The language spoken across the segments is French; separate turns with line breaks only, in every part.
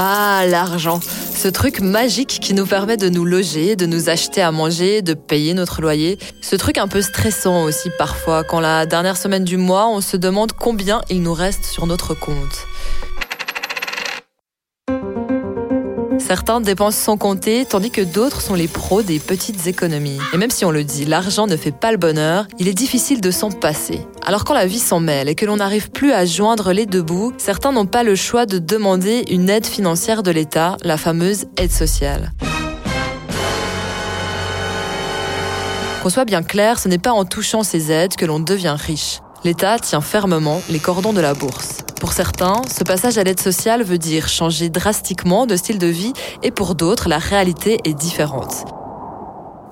Ah, l'argent. Ce truc magique qui nous permet de nous loger, de nous acheter à manger, de payer notre loyer. Ce truc un peu stressant aussi parfois, quand la dernière semaine du mois, on se demande combien il nous reste sur notre compte. Certains dépensent sans compter, tandis que d'autres sont les pros des petites économies. Et même si on le dit, l'argent ne fait pas le bonheur, il est difficile de s'en passer. Alors quand la vie s'en mêle et que l'on n'arrive plus à joindre les deux bouts, certains n'ont pas le choix de demander une aide financière de l'État, la fameuse aide sociale. Qu'on soit bien clair, ce n'est pas en touchant ces aides que l'on devient riche. L'État tient fermement les cordons de la bourse. Pour certains, ce passage à l'aide sociale veut dire changer drastiquement de style de vie et pour d'autres, la réalité est différente.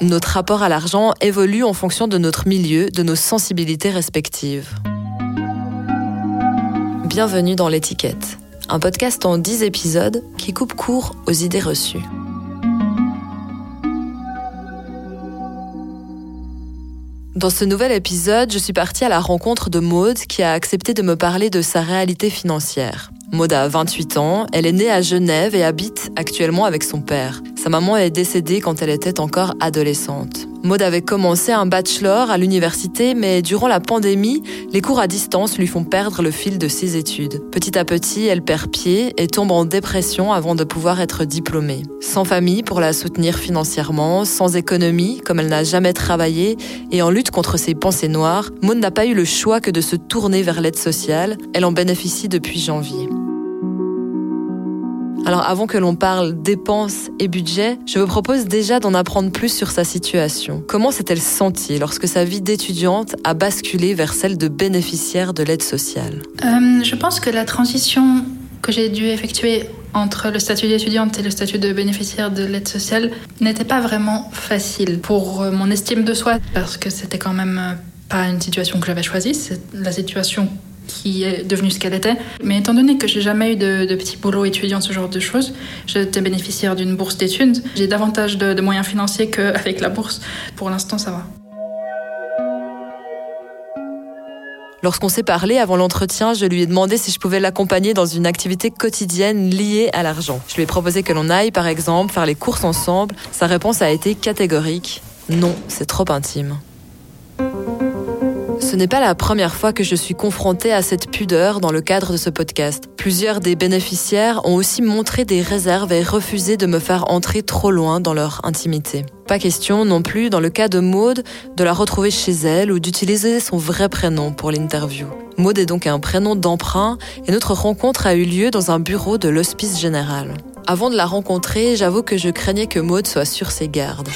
Notre rapport à l'argent évolue en fonction de notre milieu, de nos sensibilités respectives. Bienvenue dans l'étiquette, un podcast en 10 épisodes qui coupe court aux idées reçues. Dans ce nouvel épisode, je suis partie à la rencontre de Maude qui a accepté de me parler de sa réalité financière. Maud a 28 ans, elle est née à Genève et habite actuellement avec son père. Sa maman est décédée quand elle était encore adolescente. Maud avait commencé un bachelor à l'université, mais durant la pandémie, les cours à distance lui font perdre le fil de ses études. Petit à petit, elle perd pied et tombe en dépression avant de pouvoir être diplômée. Sans famille pour la soutenir financièrement, sans économie, comme elle n'a jamais travaillé, et en lutte contre ses pensées noires, Maud n'a pas eu le choix que de se tourner vers l'aide sociale. Elle en bénéficie depuis janvier. Alors avant que l'on parle dépenses et budget, je vous propose déjà d'en apprendre plus sur sa situation. Comment s'est-elle sentie lorsque sa vie d'étudiante a basculé vers celle de bénéficiaire de l'aide sociale?
Euh, Je pense que la transition que j'ai dû effectuer entre le statut d'étudiante et le statut de bénéficiaire de l'aide sociale n'était pas vraiment facile pour euh, mon estime de soi parce que c'était quand même euh, pas une situation que j'avais choisie, c'est la situation qui est devenue ce qu'elle était. Mais étant donné que j'ai jamais eu de, de petit boulot étudiant, ce genre de choses, j'étais bénéficiaire d'une bourse d'études. J'ai davantage de moyens financiers qu'avec la bourse. Pour l'instant, ça va.
Lorsqu'on s'est parlé avant l'entretien, je lui ai demandé si je pouvais l'accompagner dans une activité quotidienne liée à l'argent. Je lui ai proposé que l'on aille, par exemple, faire les courses ensemble. Sa réponse a été catégorique. Non, c'est trop intime. Ce n'est pas la première fois que je suis confrontée à cette pudeur dans le cadre de ce podcast. Plusieurs des bénéficiaires ont aussi montré des réserves et refusé de me faire entrer trop loin dans leur intimité. Pas question non plus, dans le cas de Maude, de la retrouver chez elle ou d'utiliser son vrai prénom pour l'interview. Maude est donc un prénom d'emprunt et notre rencontre a eu lieu dans un bureau de l'Hospice Général. Avant de la rencontrer, j'avoue que je craignais que Maude soit sur ses gardes.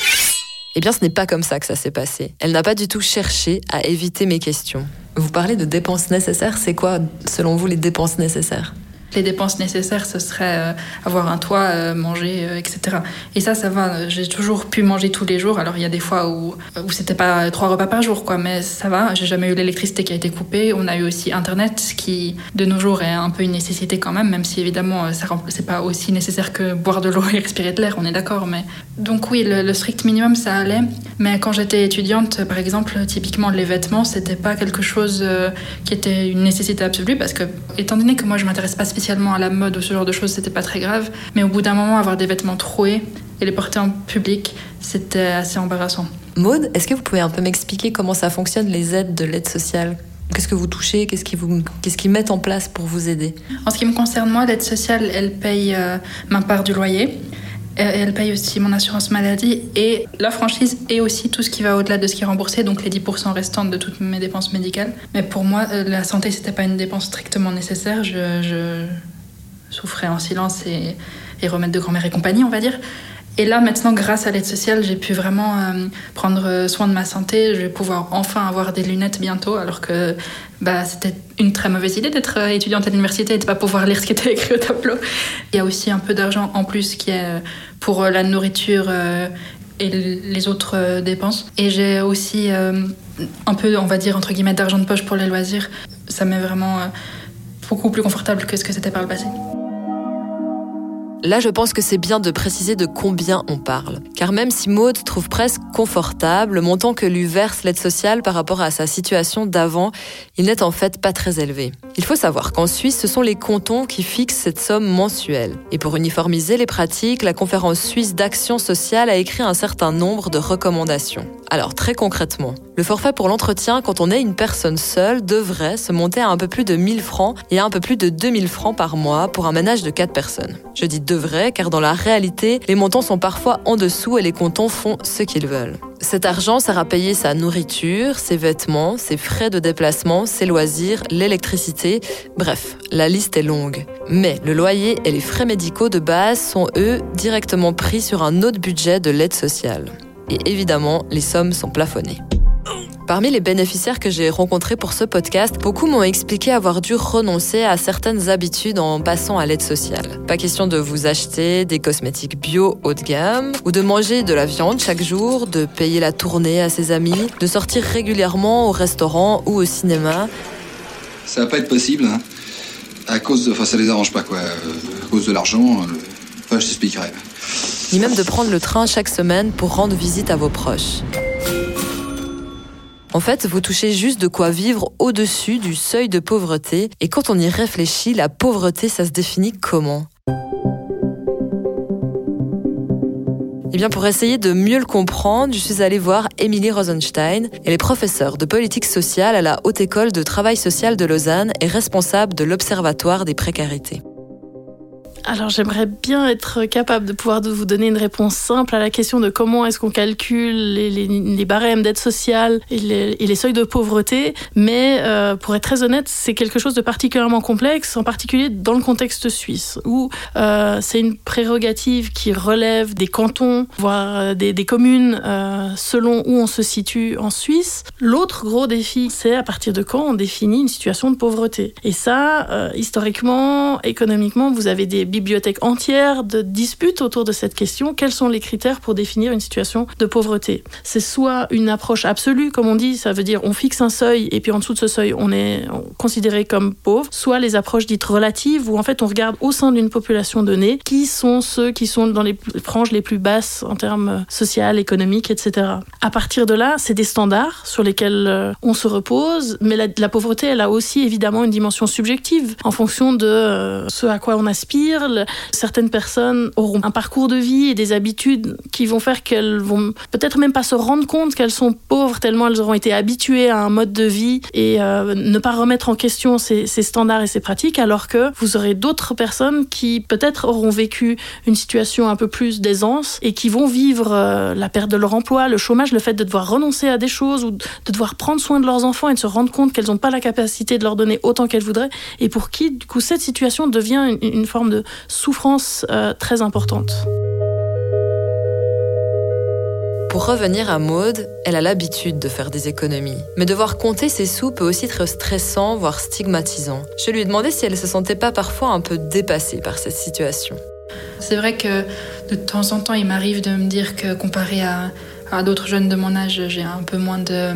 Eh bien, ce n'est pas comme ça que ça s'est passé. Elle n'a pas du tout cherché à éviter mes questions. Vous parlez de dépenses nécessaires. C'est quoi, selon vous, les dépenses nécessaires?
Les dépenses nécessaires, ce serait euh, avoir un toit, euh, manger, euh, etc. Et ça, ça va. J'ai toujours pu manger tous les jours. Alors il y a des fois où, où c'était pas trois repas par jour, quoi, mais ça va. J'ai jamais eu l'électricité qui a été coupée. On a eu aussi Internet, qui de nos jours est un peu une nécessité quand même, même si évidemment ça c'est pas aussi nécessaire que boire de l'eau et respirer de l'air. On est d'accord, mais donc oui, le, strict minimum ça allait. Mais quand j'étais étudiante, par exemple, typiquement les vêtements, c'était pas quelque chose qui était une nécessité absolue parce que étant donné que moi je m'intéresse pas spécialement spécialement à la mode ou ce genre de choses, c'était pas très grave. Mais au bout d'un moment, avoir des vêtements troués et les porter en public, c'était assez embarrassant.
Maude, est-ce que vous pouvez un peu m'expliquer comment ça fonctionne les aides de l'aide sociale? Qu'est-ce que vous touchez? Qu'est-ce qu'ils qu'ils mettent en place pour vous aider?
En ce qui me concerne, moi, l'aide sociale, elle paye euh, ma part du loyer. Elle paye aussi mon assurance maladie et la franchise et aussi tout ce qui va au-delà de ce qui est remboursé, donc les 10% restantes de toutes mes dépenses médicales. Mais pour moi, euh, la santé, c'était pas une dépense strictement nécessaire. Je, souffrais en silence et, et de grand-mère et compagnie, on va dire. Et là, maintenant, grâce à l'aide sociale, j'ai pu vraiment euh, prendre soin de ma santé. Je vais pouvoir enfin avoir des lunettes bientôt, alors que bah, c'était une très mauvaise idée d'être euh, étudiante à l'université et de ne pas pouvoir lire ce qui était écrit au tableau. Il y a aussi un peu d'argent en plus qui est euh, pour la nourriture et les autres dépenses. Et j'ai aussi un peu, on va dire, entre guillemets, d'argent de poche pour les loisirs. Ça m'est vraiment beaucoup plus confortable que ce que c'était par le passé.
Là, je pense que c'est bien de préciser de combien on parle. Car même si Maud trouve presque confortable le montant que lui verse l'aide sociale par rapport à sa situation d'avant, il n'est en fait pas très élevé. Il faut savoir qu'en Suisse, ce sont les cantons qui fixent cette somme mensuelle. Et pour uniformiser les pratiques, la conférence suisse d'action sociale a écrit un certain nombre de recommandations. Alors très concrètement, le forfait pour l'entretien quand on est une personne seule devrait se monter à un peu plus de 1000 francs et à un peu plus de 2000 francs par mois pour un ménage de 4 personnes. Je dis devrait car dans la réalité, les montants sont parfois en dessous et les cantons font ce qu'ils veulent. Cet argent sert à payer sa nourriture, ses vêtements, ses frais de déplacement, ses loisirs, l'électricité, bref, la liste est longue. Mais le loyer et les frais médicaux de base sont, eux, directement pris sur un autre budget de l'aide sociale. Et évidemment, les sommes sont plafonnées. Parmi les bénéficiaires que j'ai rencontrés pour ce podcast, beaucoup m'ont expliqué avoir dû renoncer à certaines habitudes en passant à l'aide sociale. Pas question de vous acheter des cosmétiques bio haut de gamme, ou de manger de la viande chaque jour, de payer la tournée à ses amis, de sortir régulièrement au restaurant ou au cinéma.
Ça va pas être possible, hein. À cause de. Enfin, ça les arrange pas, quoi. À cause de l'argent. Euh, enfin, je t'expliquerai.
Ni même de prendre le train chaque semaine pour rendre visite à vos proches. En fait, vous touchez juste de quoi vivre au-dessus du seuil de pauvreté. Et quand on y réfléchit, la pauvreté, ça se définit comment? Eh bien, pour essayer de mieux le comprendre, je suis allée voir Émilie Rosenstein. Elle est professeure de politique sociale à la Haute École de Travail Social de Lausanne et responsable de l'Observatoire des précarités.
Alors j'aimerais bien être capable de pouvoir vous donner une réponse simple à la question de comment est-ce qu'on calcule les, barèmes d'aide sociale et les, seuils de pauvreté, mais euh, pour être très honnête, c'est quelque chose de particulièrement complexe, en particulier dans le contexte suisse, où euh, c'est une prérogative qui relève des cantons, voire euh, des, des communes, selon où on se situe en Suisse. L'autre gros défi, c'est à partir de quand on définit une situation de pauvreté. Et ça, historiquement, économiquement, vous avez des bibliothèque entière de disputes autour de cette question. Quels sont les critères pour définir une situation de pauvreté? C'est soit une approche absolue, comme on dit, ça veut dire on fixe un seuil et puis en dessous de ce seuil, on est considéré comme pauvre, soit les approches dites relatives où en fait on regarde au sein d'une population donnée qui sont ceux qui sont dans les franges les plus basses en termes social, économiques, etc. À partir de là, c'est des standards sur lesquels euh, on se repose, mais la, la pauvreté, elle a aussi évidemment une dimension subjective en fonction de euh, ce à quoi on aspire, Certaines personnes auront un parcours de vie et des habitudes qui vont faire qu'elles vont peut-être même pas se rendre compte qu'elles sont pauvres tellement elles auront été habituées à un mode de vie et euh, ne pas remettre en question ces, standards et ces pratiques alors que vous aurez d'autres personnes qui peut-être auront vécu une situation un peu plus d'aisance et qui vont vivre euh, la perte de leur emploi, le chômage, le fait de devoir renoncer à des choses ou de devoir prendre soin de leurs enfants et de se rendre compte qu'elles n'ont pas la capacité de leur donner autant qu'elles voudraient. Et pour qui du coup cette situation devient une forme de, souffrance euh, très importante.
Pour revenir à Maude, elle a l'habitude de faire des économies. Mais devoir compter ses sous peut aussi être stressant, voire stigmatisant. Je lui ai demandé si elle se sentait pas parfois un peu dépassée par cette situation.
C'est vrai que de temps en temps, il m'arrive de me dire que comparé à, d'autres jeunes de mon âge, j'ai un peu moins de,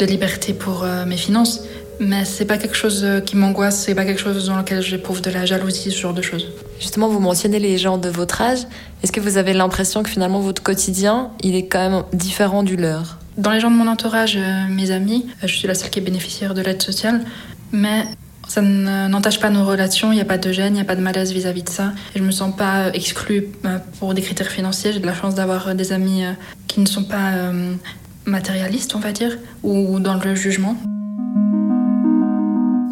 liberté pour euh, mes finances. Mais c'est pas quelque chose euh, qui m'angoisse, c'est pas quelque chose dans lequel j'éprouve de la jalousie, ce genre de choses.
Justement, vous mentionnez les gens de votre âge. Est-ce que vous avez l'impression que finalement votre quotidien, il est quand même différent du leur?
Dans les gens de mon entourage, euh, mes amis, euh, je suis la seule qui est bénéficiaire de l'aide sociale, mais ça n'entache pas nos relations, il n'y a pas de gêne, il n'y a pas de malaise vis-à-vis de ça. Et je me sens pas exclue pour des critères financiers. J'ai de la chance d'avoir des amis qui ne sont pas matérialistes, on va dire, ou dans le jugement.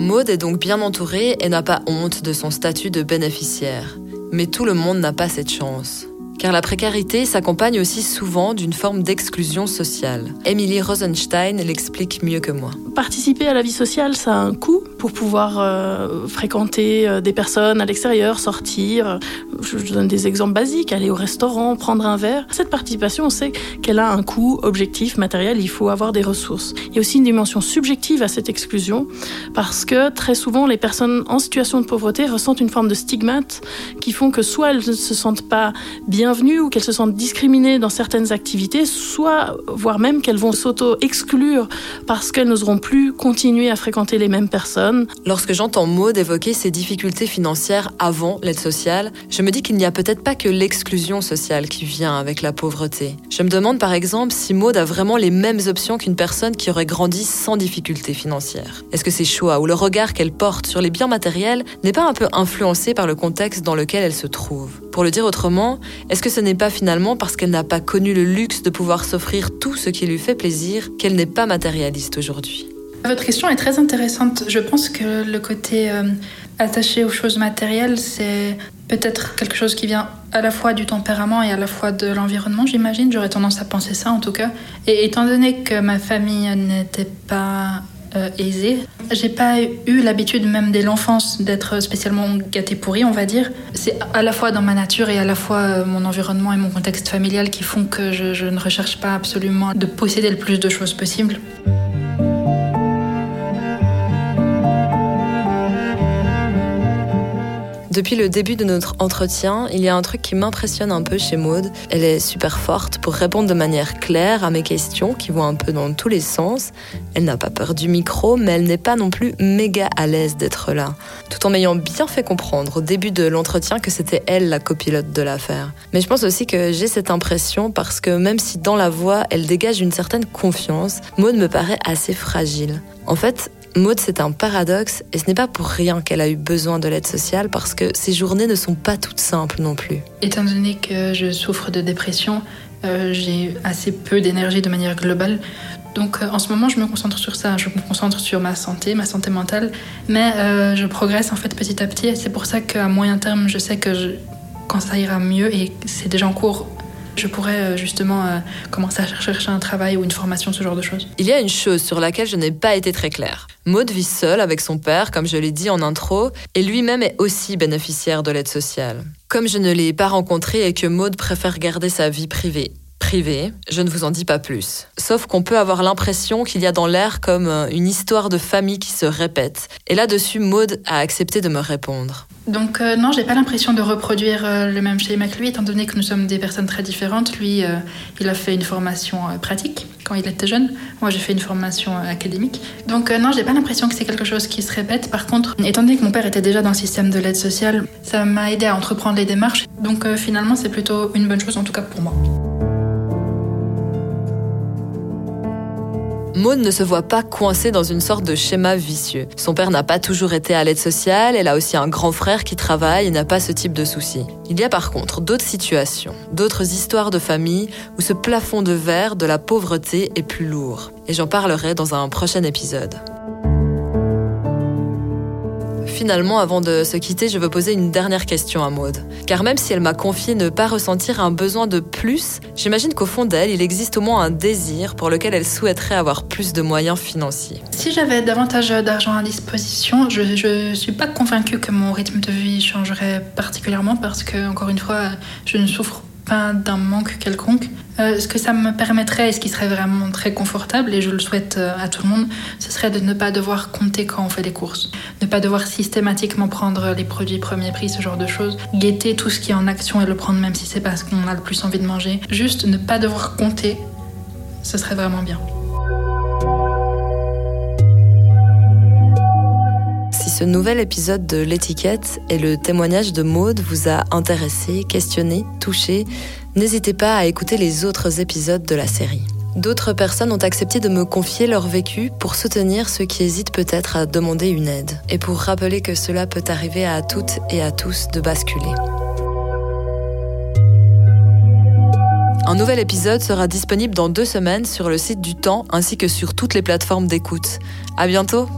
Maud est donc bien entourée et n'a pas honte de son statut de bénéficiaire. Mais tout le monde n'a pas cette chance car la précarité s'accompagne aussi souvent d'une forme d'exclusion sociale. Emily Rosenstein l'explique mieux que moi.
Participer à la vie sociale, ça a un coût pour pouvoir euh, fréquenter euh, des personnes à l'extérieur, sortir. Je, donne des exemples basiques, aller au restaurant, prendre un verre. Cette participation, on sait qu'elle a un coût objectif, matériel, il faut avoir des ressources. Il y a aussi une dimension subjective à cette exclusion, parce que très souvent, les personnes en situation de pauvreté ressentent une forme de stigmate qui font que soit elles ne se sentent pas bien ou qu'elles se sentent discriminées dans certaines activités, soit voire même qu'elles vont s'auto-exclure parce qu'elles n'oseront plus continuer à fréquenter les mêmes personnes.
Lorsque j'entends Maud évoquer ses difficultés financières avant l'aide sociale, je me dis qu'il n'y a peut-être pas que l'exclusion sociale qui vient avec la pauvreté. Je me demande par exemple si Maud a vraiment les mêmes options qu'une personne qui aurait grandi sans difficultés financières. Est-ce que ses choix ou le regard qu'elle porte sur les biens matériels n'est pas un peu influencé par le contexte dans lequel elle se trouve? Pour le dire autrement, est-ce que ce n'est pas finalement parce qu'elle n'a pas connu le luxe de pouvoir s'offrir tout ce qui lui fait plaisir qu'elle n'est pas matérialiste aujourd'hui?
Votre question est très intéressante. Je pense que le côté euh, attaché aux choses matérielles, c'est peut-être quelque chose qui vient à la fois du tempérament et à la fois de l'environnement, j'imagine. J'aurais tendance à penser ça en tout cas. Et étant donné que ma famille n'était pas euh, aisée, j'ai pas eu l'habitude même dès l'enfance d'être spécialement gâtée pourrie, on va dire. C'est à la fois dans ma nature et à la fois euh, mon environnement et mon contexte familial qui font que je, je ne recherche pas absolument de posséder le plus de choses possible.
Depuis le début de notre entretien, il y a un truc qui m'impressionne un peu chez Maude. Elle est super forte pour répondre de manière claire à mes questions qui vont un peu dans tous les sens. Elle n'a pas peur du micro, mais elle n'est pas non plus méga à l'aise d'être là. Tout en m'ayant bien fait comprendre au début de l'entretien que c'était elle la copilote de l'affaire. Mais je pense aussi que j'ai cette impression parce que même si dans la voix elle dégage une certaine confiance, Maude me paraît assez fragile. En fait, Maud, c'est un paradoxe et ce n'est pas pour rien qu'elle a eu besoin de l'aide sociale parce que ces journées ne sont pas toutes simples non plus.
Étant donné que je souffre de dépression, euh, j'ai assez peu d'énergie de manière globale. Donc euh, en ce moment, je me concentre sur ça. Je me concentre sur ma santé, ma santé mentale. Mais euh, je progresse en fait petit à petit. Et c'est pour ça qu'à moyen terme, je sais que je, quand ça ira mieux, et c'est déjà en cours, je pourrais euh, justement euh, commencer à chercher un travail ou une formation, ce genre de choses.
Il y a une chose sur laquelle je n'ai pas été très claire. Maud vit seule avec son père, comme je l'ai dit en intro, et lui-même est aussi bénéficiaire de l'aide sociale. Comme je ne l'ai pas rencontré et que Maud préfère garder sa vie privée privé, je ne vous en dis pas plus. Sauf qu'on peut avoir l'impression qu'il y a dans l'air comme euh, une histoire de famille qui se répète. Et là-dessus, Maud a accepté de me répondre.
Donc euh, non, j'ai pas l'impression de reproduire euh, le même schéma que lui, étant donné que nous sommes des personnes très différentes. Lui, euh, il a fait une formation pratique quand il était jeune. Moi, j'ai fait une formation académique. Donc non, j'ai pas l'impression que c'est quelque chose qui se répète. Par contre, étant donné que mon père était déjà dans le système de l'aide sociale, ça m'a aidé à entreprendre les démarches. Donc finalement, c'est plutôt une bonne chose, en tout cas pour moi.
Maud ne se voit pas coincée dans une sorte de schéma vicieux. Son père n'a pas toujours été à l'aide sociale, elle a aussi un grand frère qui travaille et n'a pas ce type de soucis. Il y a par contre d'autres situations, d'autres histoires de famille où ce plafond de verre de la pauvreté est plus lourd. Et j'en parlerai dans un prochain épisode. Finalement, avant de se quitter, je veux poser une dernière question à Maud. Car même si elle m'a confié ne pas ressentir un besoin de plus, j'imagine qu'au fond d'elle, il existe au moins un désir pour lequel elle souhaiterait avoir plus de moyens financiers.
Si j'avais davantage d'argent à disposition, je ne suis pas convaincue que mon rythme de vie changerait particulièrement parce que, encore une fois, je ne souffre pas d'un manque quelconque. Euh, ce que ça me permettrait, et ce qui serait vraiment très confortable, et je le souhaite euh, à tout le monde, ce serait de ne pas devoir compter quand on fait des courses. Ne pas devoir systématiquement prendre les produits premier prix, ce genre de choses. Guetter tout ce qui est en action et le prendre même si c'est parce qu'on a le plus envie de manger. Juste ne pas devoir compter, ce serait vraiment bien.
Ce nouvel épisode de l'étiquette et le témoignage de Maude vous a intéressé, questionné, touché, n'hésitez pas à écouter les autres épisodes de la série. D'autres personnes ont accepté de me confier leur vécu pour soutenir ceux qui hésitent peut-être à demander une aide et pour rappeler que cela peut arriver à toutes et à tous de basculer. Un nouvel épisode sera disponible dans deux semaines sur le site du Temps ainsi que sur toutes les plateformes d'écoute. À bientôt!